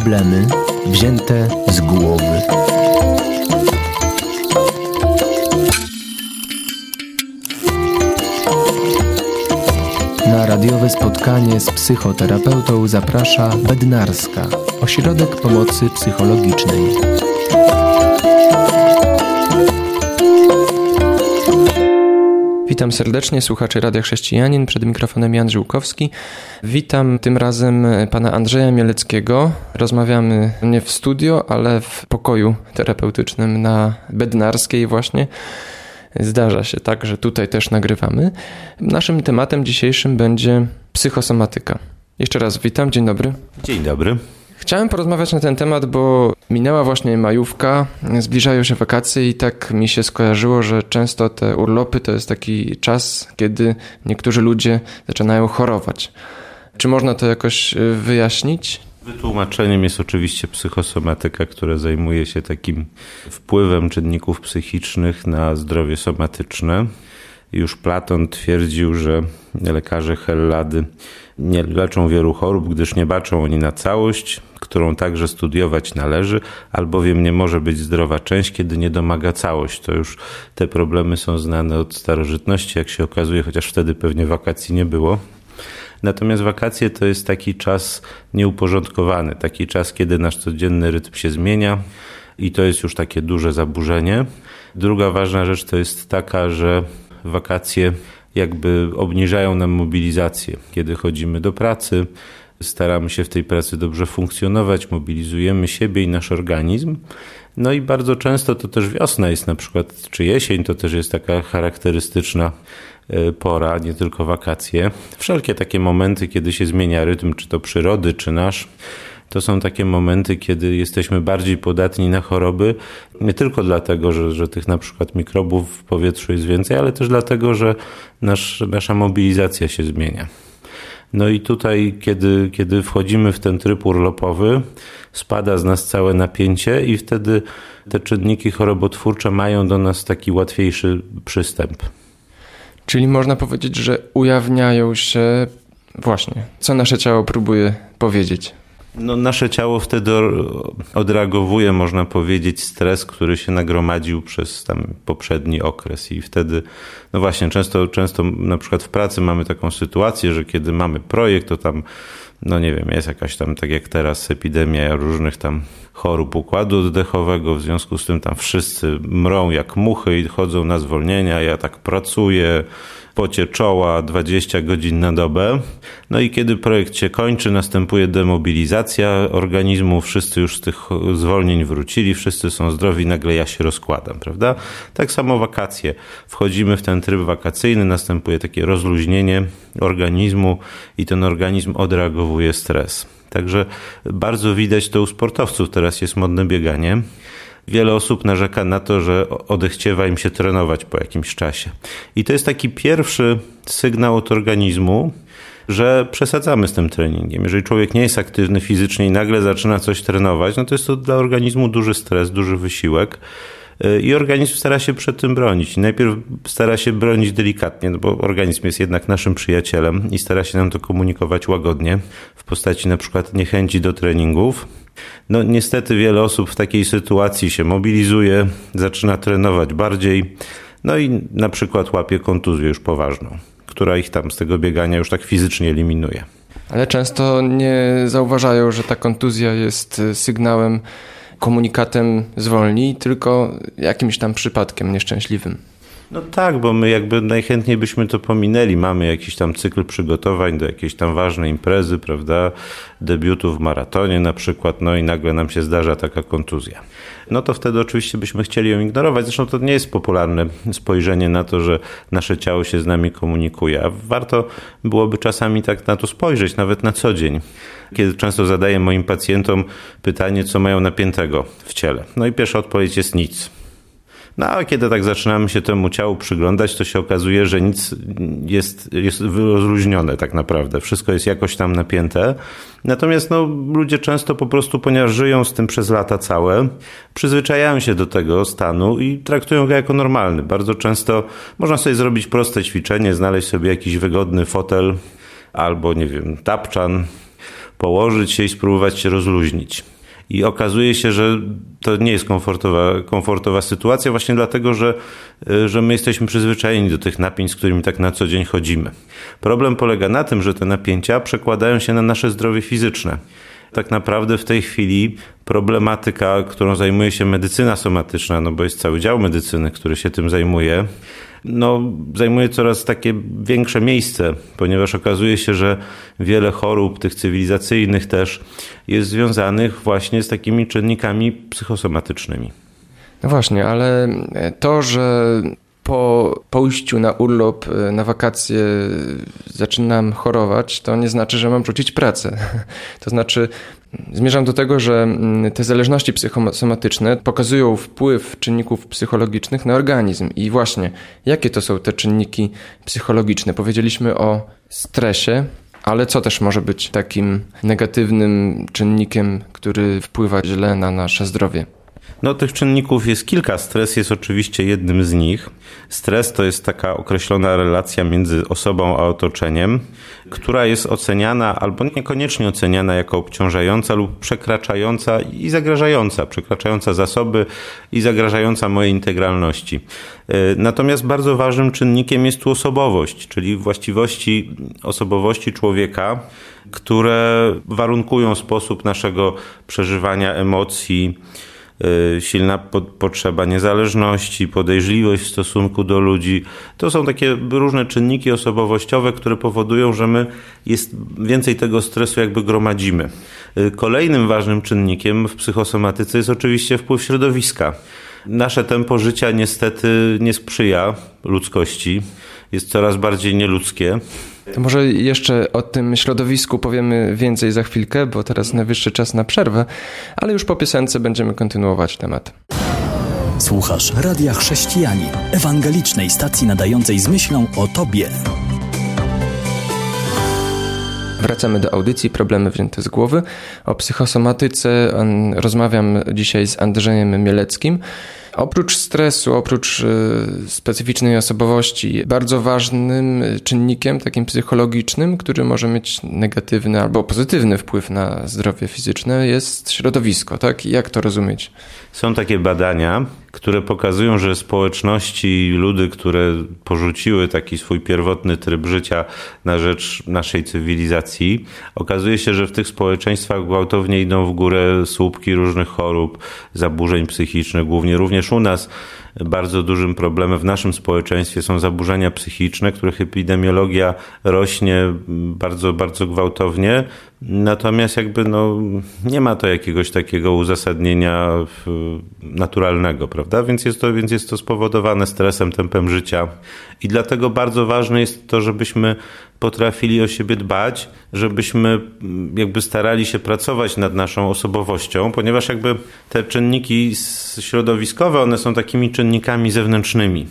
Problemy wzięte z głowy. Na radiowe spotkanie z psychoterapeutą zaprasza Bednarska, ośrodek pomocy psychologicznej. Witam serdecznie słuchaczy Radia Chrześcijanin, przed mikrofonem Jan Żyłkowski. Witam tym razem pana Andrzeja Mieleckiego. Rozmawiamy nie w studio, ale w pokoju terapeutycznym na Bednarskiej właśnie. Zdarza się tak, że tutaj też nagrywamy. Naszym tematem dzisiejszym będzie psychosomatyka. Jeszcze raz witam, dzień dobry. Dzień dobry. Chciałem porozmawiać na ten temat, bo minęła właśnie majówka, zbliżają się wakacje i tak mi się skojarzyło, że często te urlopy to jest taki czas, kiedy niektórzy ludzie zaczynają chorować. Czy można to jakoś y, wyjaśnić? Wytłumaczeniem jest oczywiście psychosomatyka, która zajmuje się takim wpływem czynników psychicznych na zdrowie somatyczne. Już Platon twierdził, że lekarze Hellady nie leczą wielu chorób, gdyż nie baczą oni na całość, którą także studiować należy, albowiem nie może być zdrowa część, kiedy nie domaga całość. To już te problemy są znane od starożytności, jak się okazuje, chociaż wtedy pewnie wakacji nie było. Natomiast wakacje to jest taki czas nieuporządkowany, taki czas, kiedy nasz codzienny rytm się zmienia i to jest już takie duże zaburzenie. Druga ważna rzecz to jest taka, że wakacje jakby obniżają nam mobilizację. Kiedy chodzimy do pracy, staramy się w tej pracy dobrze funkcjonować, mobilizujemy siebie i nasz organizm. No i bardzo często to też wiosna jest na przykład, czy jesień to też jest taka charakterystyczna e, pora, nie tylko wakacje. Wszelkie takie momenty, kiedy się zmienia rytm, czy to przyrody, czy nasz, to są takie momenty, kiedy jesteśmy bardziej podatni na choroby, nie tylko dlatego, że, że tych na przykład mikrobów w powietrzu jest więcej, ale też dlatego, że nasz, nasza mobilizacja się zmienia. No i tutaj, kiedy, kiedy wchodzimy w ten tryb urlopowy, spada z nas całe napięcie i wtedy te czynniki chorobotwórcze mają do nas taki łatwiejszy przystęp. Czyli można powiedzieć, że ujawniają się właśnie, co nasze ciało próbuje powiedzieć. No, nasze ciało wtedy odreagowuje, można powiedzieć, stres, który się nagromadził przez tam poprzedni okres. I wtedy, no właśnie, często, często na przykład w pracy mamy taką sytuację, że kiedy mamy projekt, to tam, no nie wiem, jest jakaś tam, tak jak teraz, epidemia różnych tam chorób układu oddechowego, w związku z tym tam wszyscy mrą jak muchy i chodzą na zwolnienia, ja tak pracuję, pocie czoła 20 godzin na dobę. No i kiedy projekt się kończy, następuje demobilizacja organizmu, wszyscy już z tych zwolnień wrócili, wszyscy są zdrowi, nagle ja się rozkładam, prawda? Tak samo wakacje. Wchodzimy w ten tryb wakacyjny, następuje takie rozluźnienie organizmu i ten organizm odreagowuje stres. Także bardzo widać to u sportowców. Teraz jest modne bieganie. Wiele osób narzeka na to, że odechciewa im się trenować po jakimś czasie. I to jest taki pierwszy sygnał od organizmu, że przesadzamy z tym treningiem. Jeżeli człowiek nie jest aktywny fizycznie i nagle zaczyna coś trenować, no to jest to dla organizmu duży stres, duży wysiłek. I organizm stara się przed tym bronić. Najpierw stara się bronić delikatnie, no bo organizm jest jednak naszym przyjacielem i stara się nam to komunikować łagodnie w postaci na przykład niechęci do treningów. No niestety wiele osób w takiej sytuacji się mobilizuje, zaczyna trenować bardziej, no i na przykład łapie kontuzję już poważną, która ich tam z tego biegania już tak fizycznie eliminuje. Ale często nie zauważają, że ta kontuzja jest y, sygnałem, komunikatem zwolni, tylko jakimś tam przypadkiem nieszczęśliwym. No tak, bo my jakby najchętniej byśmy to pominęli. Mamy jakiś tam cykl przygotowań do jakiejś tam ważnej imprezy, prawda? Debiutu w maratonie na przykład, no i nagle nam się zdarza taka kontuzja. No to wtedy oczywiście byśmy chcieli ją ignorować. Zresztą to nie jest popularne spojrzenie na to, że nasze ciało się z nami komunikuje. A warto byłoby czasami tak na to spojrzeć, nawet na co dzień. Kiedy często zadaję moim pacjentom pytanie, co mają napiętego w ciele. No i pierwsza odpowiedź jest nic no a kiedy tak zaczynamy się temu ciału przyglądać, to się okazuje, że nic jest, jest rozluźnione tak naprawdę. Wszystko jest jakoś tam napięte. Natomiast no, ludzie często po prostu, ponieważ żyją z tym przez lata całe, przyzwyczajają się do tego stanu i traktują go jako normalny. Bardzo często można sobie zrobić proste ćwiczenie, znaleźć sobie jakiś wygodny fotel albo, nie wiem, tapczan, położyć się i spróbować się rozluźnić. I okazuje się, że to nie jest komfortowa, komfortowa sytuacja, właśnie dlatego, że, że my jesteśmy przyzwyczajeni do tych napięć, z którymi tak na co dzień chodzimy. Problem polega na tym, że te napięcia przekładają się na nasze zdrowie fizyczne. Tak naprawdę w tej chwili problematyka, którą zajmuje się medycyna somatyczna, no bo jest cały dział medycyny, który się tym zajmuje, no, zajmuje coraz takie większe miejsce, ponieważ okazuje się, że wiele chorób, tych cywilizacyjnych też, jest związanych właśnie z takimi czynnikami psychosomatycznymi. No właśnie, ale to, że po pójściu na urlop, e, na wakacje zaczynam chorować, to nie znaczy, że mam rzucić pracę. To znaczy, zmierzam do tego, że mm, te zależności psychosomatyczne pokazują wpływ czynników psychologicznych na organizm. I właśnie, jakie to są te czynniki psychologiczne? Powiedzieliśmy o stresie, ale co też może być takim negatywnym czynnikiem, który wpływa źle na nasze zdrowie? No, tych czynników jest kilka. Stres jest oczywiście jednym z nich. Stres to jest taka określona relacja między osobą a otoczeniem, która jest oceniana albo niekoniecznie oceniana jako obciążająca lub przekraczająca i zagrażająca, przekraczająca zasoby i zagrażająca mojej integralności. E, natomiast bardzo ważnym czynnikiem jest tu osobowość, czyli właściwości osobowości człowieka, które warunkują sposób naszego przeżywania emocji, Y, silna potrzeba niezależności, podejrzliwość w stosunku do ludzi. To są takie różne czynniki osobowościowe, które powodują, że my jest więcej tego stresu jakby gromadzimy. Y, kolejnym ważnym czynnikiem w psychosomatyce jest oczywiście wpływ środowiska. Nasze tempo życia niestety nie sprzyja ludzkości, jest coraz bardziej nieludzkie. To może jeszcze o tym środowisku powiemy więcej za chwilkę, bo teraz najwyższy czas na przerwę, ale już po piosence będziemy kontynuować temat. Słuchasz Radia Chrześcijani, ewangelicznej stacji nadającej z myślą o Tobie. Wracamy do audycji Problemy wzięte z głowy. O psychosomatyce rozmawiam dzisiaj z Andrzejem Mieleckim. Oprócz stresu, oprócz e, specyficznej osobowości, bardzo ważnym czynnikiem takim psychologicznym, który może mieć negatywny albo pozytywny wpływ na zdrowie fizyczne jest środowisko, tak? Jak to rozumieć? Są takie badania, które pokazują, że społeczności, ludy, które porzuciły taki swój pierwotny tryb życia na rzecz naszej cywilizacji, okazuje się, że w tych społeczeństwach gwałtownie idą w górę słupki różnych chorób, zaburzeń psychicznych, głównie również u nas bardzo dużym problemem w naszym społeczeństwie są zaburzenia psychiczne, których epidemiologia rośnie bardzo, bardzo gwałtownie. Natomiast jakby no, nie ma to jakiegoś takiego uzasadnienia naturalnego, prawda? Więc jest, to, więc jest to spowodowane stresem, tempem życia. I dlatego bardzo ważne jest to, żebyśmy potrafili o siebie dbać, żebyśmy jakby starali się pracować nad naszą osobowością, ponieważ jakby te czynniki środowiskowe, one są takimi czynnikami zewnętrznymi.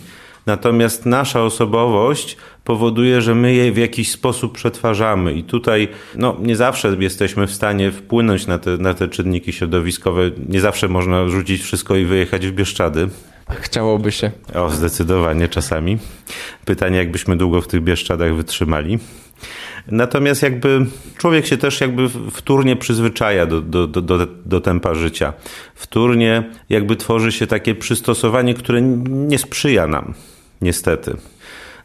Natomiast nasza osobowość powoduje, że my je w jakiś sposób przetwarzamy i tutaj no, nie zawsze jesteśmy w stanie wpłynąć na te, na te czynniki środowiskowe. Nie zawsze można rzucić wszystko i wyjechać w Bieszczady. Chciałoby się. O, zdecydowanie czasami. Pytanie, jakbyśmy długo w tych Bieszczadach wytrzymali. Natomiast jakby człowiek się też jakby wtórnie przyzwyczaja do, do, do, do tempa życia. Wtórnie jakby tworzy się takie przystosowanie, które nie sprzyja nam, niestety.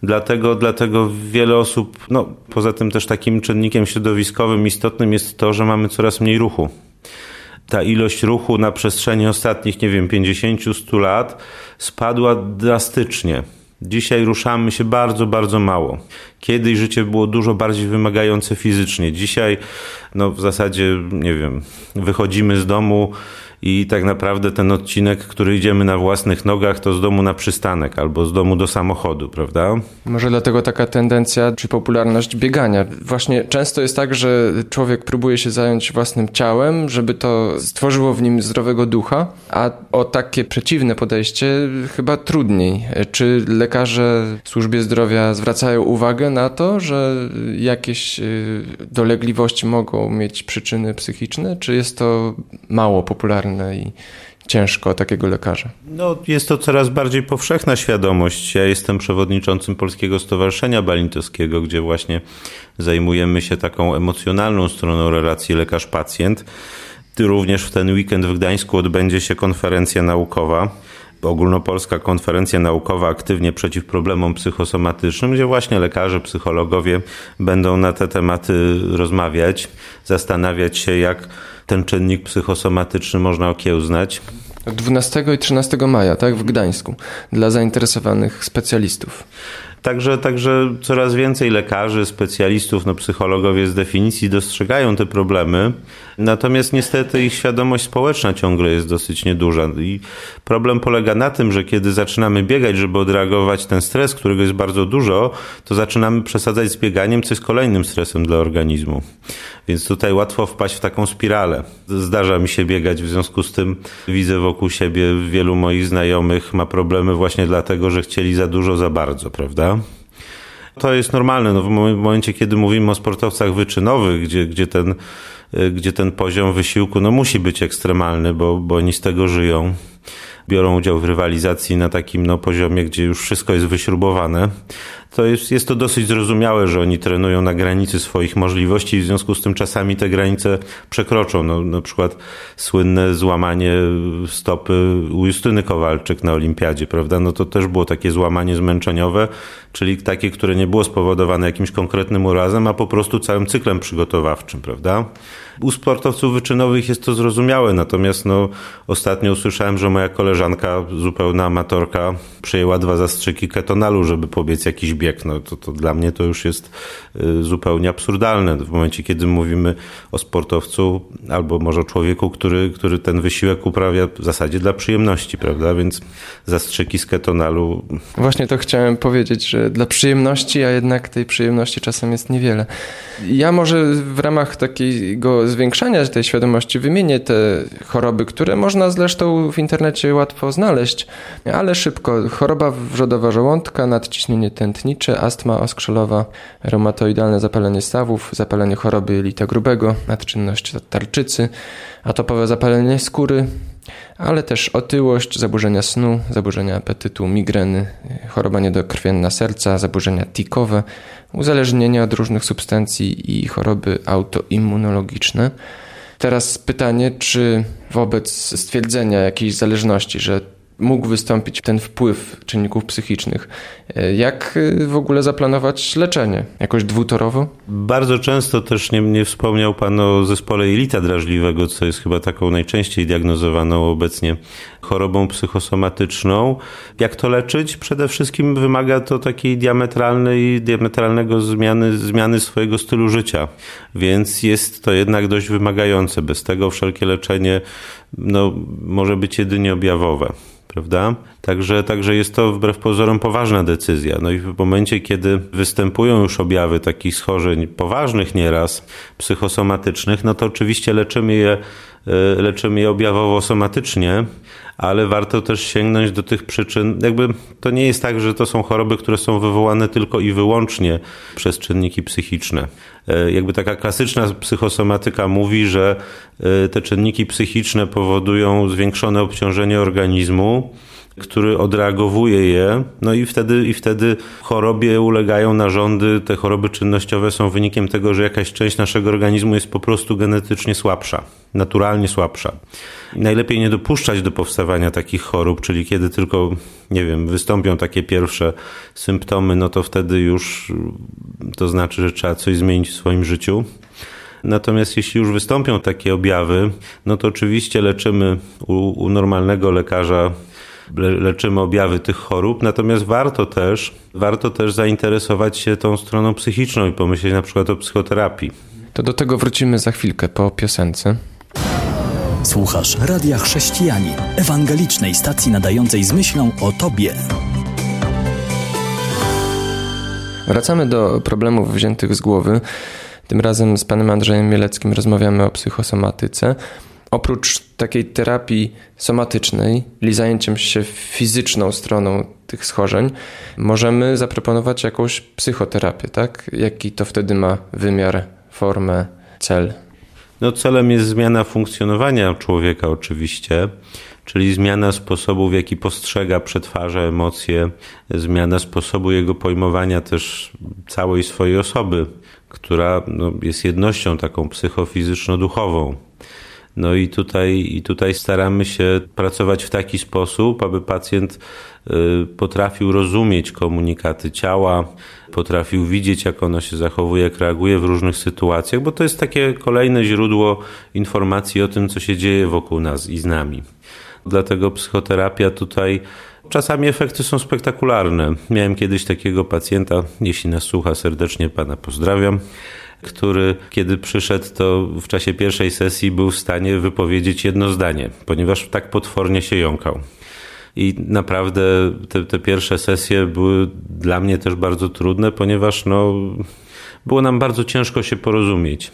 Dlatego, dlatego wiele osób, no poza tym też takim czynnikiem środowiskowym istotnym jest to, że mamy coraz mniej ruchu ta ilość ruchu na przestrzeni ostatnich, nie wiem, 50-100 lat spadła drastycznie. Dzisiaj ruszamy się bardzo, bardzo mało. Kiedyś życie było dużo bardziej wymagające fizycznie. Dzisiaj, no w zasadzie, nie wiem, wychodzimy z domu i tak naprawdę ten odcinek, który idziemy na własnych nogach, to z domu na przystanek albo z domu do samochodu, prawda? Może dlatego taka tendencja czy popularność biegania. Właśnie często jest tak, że człowiek próbuje się zająć własnym ciałem, żeby to stworzyło w nim zdrowego ducha, a o takie przeciwne podejście chyba trudniej. Czy lekarze w służbie zdrowia zwracają uwagę na to, że jakieś y, dolegliwości mogą mieć przyczyny psychiczne, czy jest to mało popularne? I ciężko takiego lekarza? No, jest to coraz bardziej powszechna świadomość. Ja jestem przewodniczącym Polskiego Stowarzyszenia Balintowskiego, gdzie właśnie zajmujemy się taką emocjonalną stroną relacji lekarz-pacjent. Również w ten weekend w Gdańsku odbędzie się konferencja naukowa ogólnopolska konferencja naukowa aktywnie przeciw problemom psychosomatycznym, gdzie właśnie lekarze, psychologowie będą na te tematy rozmawiać, zastanawiać się, jak ten czynnik psychosomatyczny można okiełznać. 12 i 13 maja, tak, w Gdańsku, dla zainteresowanych specjalistów. Także, także coraz więcej lekarzy, specjalistów, no psychologowie z definicji dostrzegają te problemy, natomiast niestety ich świadomość społeczna ciągle jest dosyć nieduża. I problem polega na tym, że kiedy zaczynamy biegać, żeby odreagować ten stres, którego jest bardzo dużo, to zaczynamy przesadzać z bieganiem, co jest kolejnym stresem dla organizmu. Więc tutaj łatwo wpaść w taką spiralę. Zdarza mi się biegać, w związku z tym widzę wokół siebie wielu moich znajomych ma problemy właśnie dlatego, że chcieli za dużo, za bardzo, prawda? To jest normalne. No w momencie, kiedy mówimy o sportowcach wyczynowych, gdzie, gdzie, ten, gdzie ten poziom wysiłku no musi być ekstremalny, bo, bo oni z tego żyją biorą udział w rywalizacji na takim no, poziomie, gdzie już wszystko jest wyśrubowane, to jest, jest to dosyć zrozumiałe, że oni trenują na granicy swoich możliwości i w związku z tym czasami te granice przekroczą. No, na przykład słynne złamanie stopy u Justyny Kowalczyk na olimpiadzie, prawda? No to też było takie złamanie zmęczeniowe, czyli takie, które nie było spowodowane jakimś konkretnym urazem, a po prostu całym cyklem przygotowawczym, prawda? U sportowców wyczynowych jest to zrozumiałe, natomiast no, ostatnio usłyszałem, że moja koleżanka, zupełna amatorka, przejęła dwa zastrzyki ketonalu, żeby pobiec jakiś bieg. No, to, to dla mnie to już jest y, zupełnie absurdalne. W momencie, kiedy mówimy o sportowcu albo może o człowieku, który, który ten wysiłek uprawia w zasadzie dla przyjemności, prawda? Więc zastrzyki z ketonalu. Właśnie to chciałem powiedzieć, że dla przyjemności, a jednak tej przyjemności czasem jest niewiele. Ja może w ramach takiego zwiększania tej świadomości wymienię te choroby, które można zresztą w internecie łatwo znaleźć, ale szybko. Choroba wrzodowa żołądka, nadciśnienie tętnicze, astma oskrzelowa, reumatoidalne zapalenie stawów, zapalenie choroby jelita grubego, nadczynność tarczycy, atopowe zapalenie skóry, ale też otyłość, zaburzenia snu, zaburzenia apetytu, migreny, choroba niedokrwienna serca, zaburzenia tikowe, uzależnienia od różnych substancji i choroby autoimmunologiczne. Teraz pytanie, czy wobec stwierdzenia jakiejś zależności, że mógł wystąpić ten wpływ czynników psychicznych. E, jak e, w ogóle zaplanować leczenie? Jakoś dwutorowo? Bardzo często też nie, nie wspomniał Pan o zespole jelita drażliwego, co jest chyba taką najczęściej diagnozowaną obecnie chorobą psychosomatyczną. Jak to leczyć? Przede wszystkim wymaga to takiej diametralnej, diametralnego zmiany, zmiany swojego stylu życia, więc jest to jednak dość wymagające. Bez tego wszelkie leczenie no, może być jedynie objawowe prawda? Także, także jest to wbrew pozorom poważna decyzja. No i w momencie, kiedy występują już objawy takich schorzeń poważnych nieraz, psychosomatycznych, no to oczywiście leczymy je, leczymy je objawowo somatycznie, ale warto też sięgnąć do tych przyczyn. Jakby to nie jest tak, że to są choroby, które są wywołane tylko i wyłącznie przez czynniki psychiczne. E, jakby taka klasyczna psychosomatyka mówi, że e, te czynniki psychiczne powodują zwiększone obciążenie organizmu, który odreagowuje je, no i wtedy, i wtedy chorobie ulegają narządy. Te choroby czynnościowe są wynikiem tego, że jakaś część naszego organizmu jest po prostu genetycznie słabsza, naturalnie słabsza. Najlepiej nie dopuszczać do powstawania takich chorób, czyli kiedy tylko, nie wiem, wystąpią takie pierwsze symptomy, no to wtedy już to znaczy, że trzeba coś zmienić w swoim życiu. Natomiast jeśli już wystąpią takie objawy, no to oczywiście leczymy u, u normalnego lekarza leczymy objawy tych chorób, natomiast warto też, warto też zainteresować się tą stroną psychiczną i pomyśleć na przykład o psychoterapii. To do tego wrócimy za chwilkę po piosence. Słuchasz Radia Chrześcijani, ewangelicznej stacji nadającej z myślą o Tobie. Wracamy do problemów wziętych z głowy. Tym razem z panem Andrzejem Mieleckim rozmawiamy o psychosomatyce. Oprócz takiej terapii somatycznej, czyli zajęciem się fizyczną stroną tych schorzeń, możemy zaproponować jakąś psychoterapię, tak? Jaki to wtedy ma wymiar, formę, cel? No celem jest zmiana funkcjonowania człowieka oczywiście. czyli zmiana sposobu, w jaki postrzega, przetwarza emocje, zmiana sposobu jego pojmowania też całej swojej osoby, która no, jest jednością taką psychofizyczno-duchową. No i tutaj, i tutaj staramy się pracować w taki sposób, aby pacjent y, potrafił rozumieć komunikaty ciała, potrafił widzieć, jak ono się zachowuje, jak reaguje w różnych sytuacjach, bo to jest takie kolejne źródło informacji o tym, co się dzieje wokół nas i z nami. Dlatego psychoterapia tutaj czasami efekty są spektakularne. Miałem kiedyś takiego pacjenta, jeśli nas słucha serdecznie, pana pozdrawiam który kiedy przyszedł, to w czasie pierwszej sesji był w stanie wypowiedzieć jedno zdanie, ponieważ tak potwornie się jąkał. I naprawdę te, te pierwsze sesje były dla mnie też bardzo trudne, ponieważ no, było nam bardzo ciężko się porozumieć.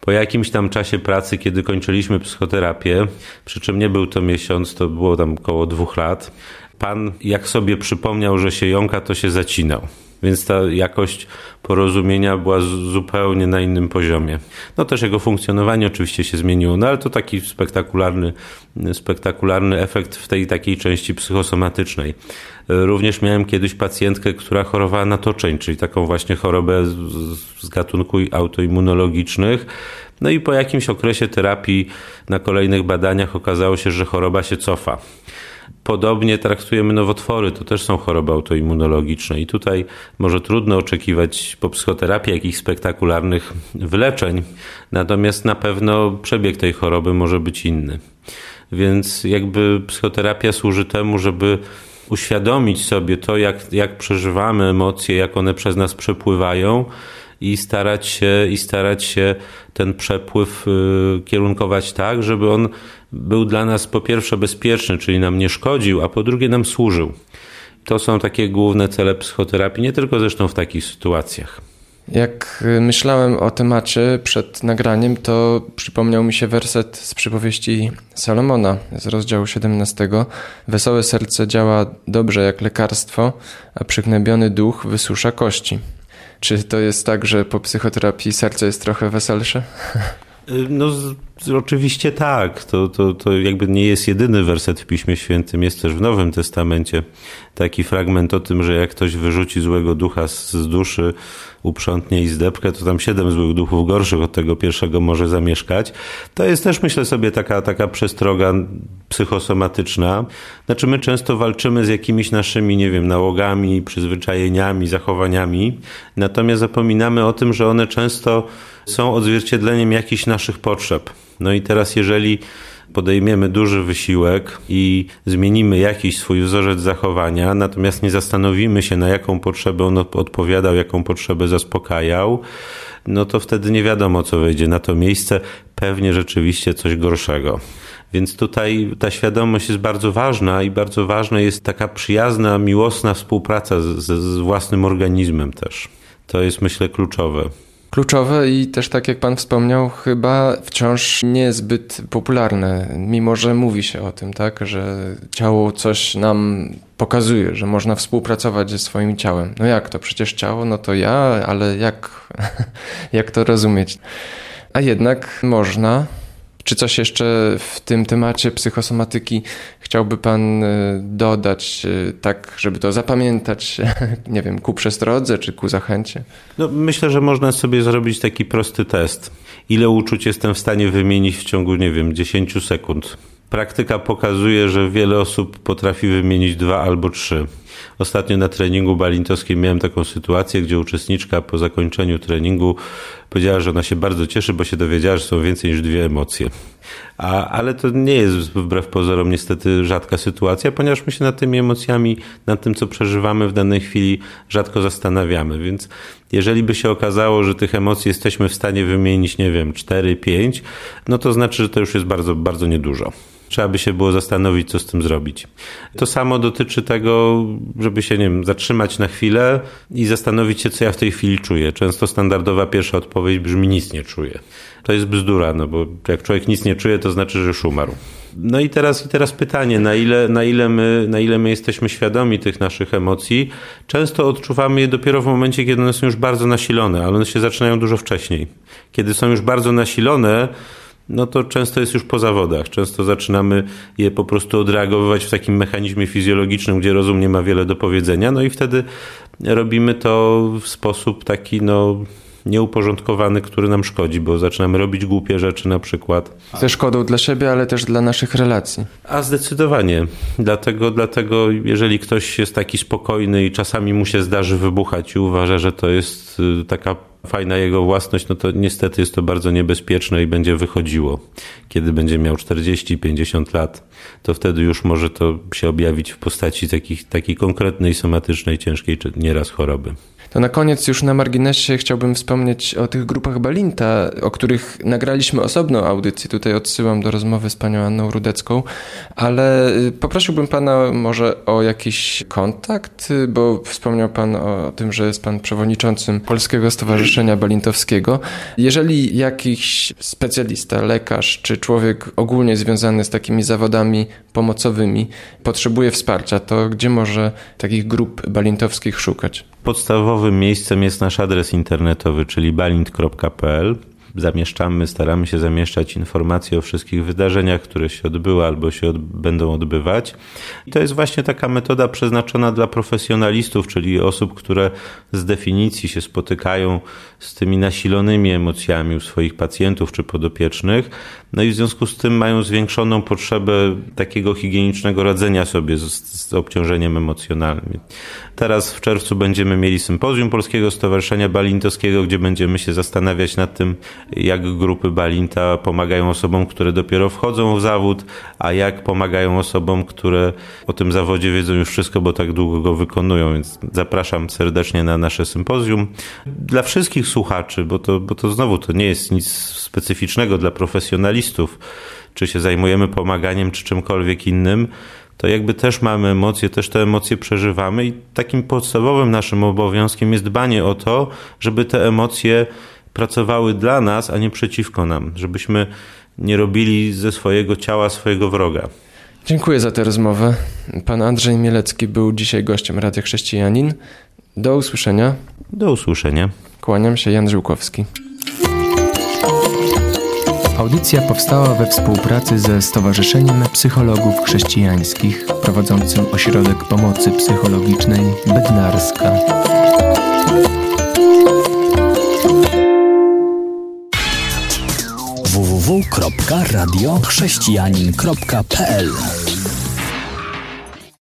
Po jakimś tam czasie pracy, kiedy kończyliśmy psychoterapię, przy czym nie był to miesiąc, to było tam około dwóch lat, pan jak sobie przypomniał, że się jąka, to się zacinał więc ta jakość porozumienia była zupełnie na innym poziomie. No też jego funkcjonowanie oczywiście się zmieniło, no ale to taki spektakularny, spektakularny efekt w tej takiej części psychosomatycznej. Również miałem kiedyś pacjentkę, która chorowała na toczeń, czyli taką właśnie chorobę z gatunku autoimmunologicznych. No i po jakimś okresie terapii na kolejnych badaniach okazało się, że choroba się cofa. Podobnie traktujemy nowotwory, to też są choroby autoimmunologiczne. I tutaj może trudno oczekiwać po psychoterapii jakichś spektakularnych wyleczeń, natomiast na pewno przebieg tej choroby może być inny. Więc jakby psychoterapia służy temu, żeby uświadomić sobie to, jak, jak przeżywamy emocje, jak one przez nas przepływają i starać się, i starać się ten przepływ y, kierunkować tak, żeby on był dla nas po pierwsze bezpieczny, czyli nam nie szkodził, a po drugie nam służył. To są takie główne cele psychoterapii, nie tylko zresztą w takich sytuacjach. Jak myślałem o temacie przed nagraniem, to przypomniał mi się werset z przypowieści Salomona z rozdziału 17. Wesołe serce działa dobrze jak lekarstwo, a przygnębiony duch wysusza kości. Czy to jest tak, że po psychoterapii serce jest trochę weselsze? Y, no, oczywiście tak. To, to, to jakby nie jest jedyny werset w Piśmie Świętym. Jest też w Nowym Testamencie taki fragment o tym, że jak ktoś wyrzuci złego ducha z, z duszy, uprzątnie i zdepkę, to tam siedem złych duchów gorszych od tego pierwszego może zamieszkać. To jest też, myślę sobie, taka, taka przestroga psychosomatyczna. Znaczy, my często walczymy z jakimiś naszymi, nie wiem, nałogami, przyzwyczajeniami, zachowaniami, natomiast zapominamy o tym, że one często są odzwierciedleniem jakichś naszych potrzeb. No i teraz, jeżeli podejmiemy duży wysiłek i zmienimy jakiś swój wzorzec zachowania, natomiast nie zastanowimy się, na jaką potrzebę on odpowiadał, jaką potrzebę zaspokajał, no to wtedy nie wiadomo, co wejdzie na to miejsce, pewnie rzeczywiście coś gorszego. Więc tutaj ta świadomość jest bardzo ważna i bardzo ważna jest taka przyjazna, miłosna współpraca z, z własnym organizmem też. To jest myślę kluczowe kluczowe i też tak jak pan wspomniał, chyba wciąż niezbyt popularne, mimo że mówi się o tym, tak, że ciało coś nam pokazuje, że można współpracować ze swoim ciałem. No jak to? Przecież ciało, no to ja, ale jak, jak to rozumieć? A jednak można czy coś jeszcze w tym temacie psychosomatyki chciałby Pan e, dodać, e, tak, żeby to zapamiętać, nie wiem, ku przestrodze czy ku zachęcie? No, myślę, że można sobie zrobić taki prosty test. Ile uczuć jestem w stanie wymienić w ciągu, nie wiem, 10 sekund? Praktyka pokazuje, że wiele osób potrafi wymienić dwa albo trzy. Ostatnio na treningu balintowskim miałem taką sytuację, gdzie uczestniczka po zakończeniu treningu powiedziała, że ona się bardzo cieszy, bo się dowiedziała, że są więcej niż dwie emocje. A, ale to nie jest wbrew pozorom niestety rzadka sytuacja, ponieważ my się nad tymi emocjami, nad tym, co przeżywamy w danej chwili, rzadko zastanawiamy. Więc jeżeli by się okazało, że tych emocji jesteśmy w stanie wymienić, nie wiem, 4, 5, no to znaczy, że to już jest bardzo, bardzo niedużo trzeba by się było zastanowić, co z tym zrobić. To samo dotyczy tego, żeby się, nie wiem, zatrzymać na chwilę i zastanowić się, co ja w tej chwili czuję. Często standardowa pierwsza odpowiedź brzmi nic nie czuję. To jest bzdura, no bo jak człowiek nic nie czuje, to znaczy, że już umarł. No i teraz, i teraz pytanie, na ile, na, ile my, na ile my jesteśmy świadomi tych naszych emocji? Często odczuwamy je dopiero w momencie, kiedy one są już bardzo nasilone, ale one się zaczynają dużo wcześniej. Kiedy są już bardzo nasilone, no to często jest już po zawodach. Często zaczynamy je po prostu odreagowywać w takim mechanizmie fizjologicznym, gdzie rozum nie ma wiele do powiedzenia, no i wtedy robimy to w sposób taki, no nieuporządkowany, który nam szkodzi, bo zaczynamy robić głupie rzeczy na przykład. Ze szkodą dla siebie, ale też dla naszych relacji. A zdecydowanie. Dlatego, dlatego jeżeli ktoś jest taki spokojny i czasami mu się zdarzy wybuchać i uważa, że to jest y, taka fajna jego własność, no to niestety jest to bardzo niebezpieczne i będzie wychodziło. Kiedy będzie miał 40-50 lat, to wtedy już może to się objawić w postaci takich, takiej konkretnej, somatycznej, ciężkiej czy nieraz choroby. To na koniec już na marginesie chciałbym wspomnieć o tych grupach Balinta, o których nagraliśmy osobną audycję. Tutaj odsyłam do rozmowy z panią Anną Rudecką, ale y, poprosiłbym pana może o jakiś kontakt, bo wspomniał pan o tym, że jest pan przewodniczącym Polskiego Stowarzyszenia Balintowskiego. Jeżeli jakiś specjalista, lekarz czy człowiek ogólnie związany z takimi zawodami pomocowymi potrzebuje wsparcia, to gdzie może takich grup balintowskich szukać? Podstawowym miejscem jest nasz adres internetowy, czyli balint.pl zamieszczamy, staramy się zamieszczać informacje o wszystkich wydarzeniach, które się odbyły albo się od, będą odbywać. I to jest właśnie taka metoda przeznaczona dla profesjonalistów, czyli osób, które z definicji się spotykają z tymi nasilonymi emocjami u swoich pacjentów czy podopiecznych, no i w związku z tym mają zwiększoną potrzebę takiego higienicznego radzenia sobie z, z obciążeniem emocjonalnym. Teraz w czerwcu będziemy mieli sympozjum Polskiego Stowarzyszenia Balintowskiego, gdzie będziemy się zastanawiać nad tym, jak grupy Balinta pomagają osobom, które dopiero wchodzą w zawód, a jak pomagają osobom, które o tym zawodzie wiedzą już wszystko, bo tak długo go wykonują. Więc zapraszam serdecznie na nasze sympozjum. Dla wszystkich słuchaczy, bo to, bo to znowu to nie jest nic specyficznego dla profesjonalistów, czy się zajmujemy pomaganiem, czy czymkolwiek innym to jakby też mamy emocje, też te emocje przeżywamy i takim podstawowym naszym obowiązkiem jest dbanie o to, żeby te emocje pracowały dla nas, a nie przeciwko nam, żebyśmy nie robili ze swojego ciała swojego wroga. Dziękuję za tę rozmowę. Pan Andrzej Mielecki był dzisiaj gościem Radia Chrześcijanin. Do usłyszenia. Do usłyszenia. Kłaniam się, Jan Żyłkowski. Audycja powstała we współpracy ze Stowarzyszeniem Psychologów Chrześcijańskich prowadzącym Ośrodek Pomocy Psychologicznej Bednarska. www.radiochrześcijanin.pl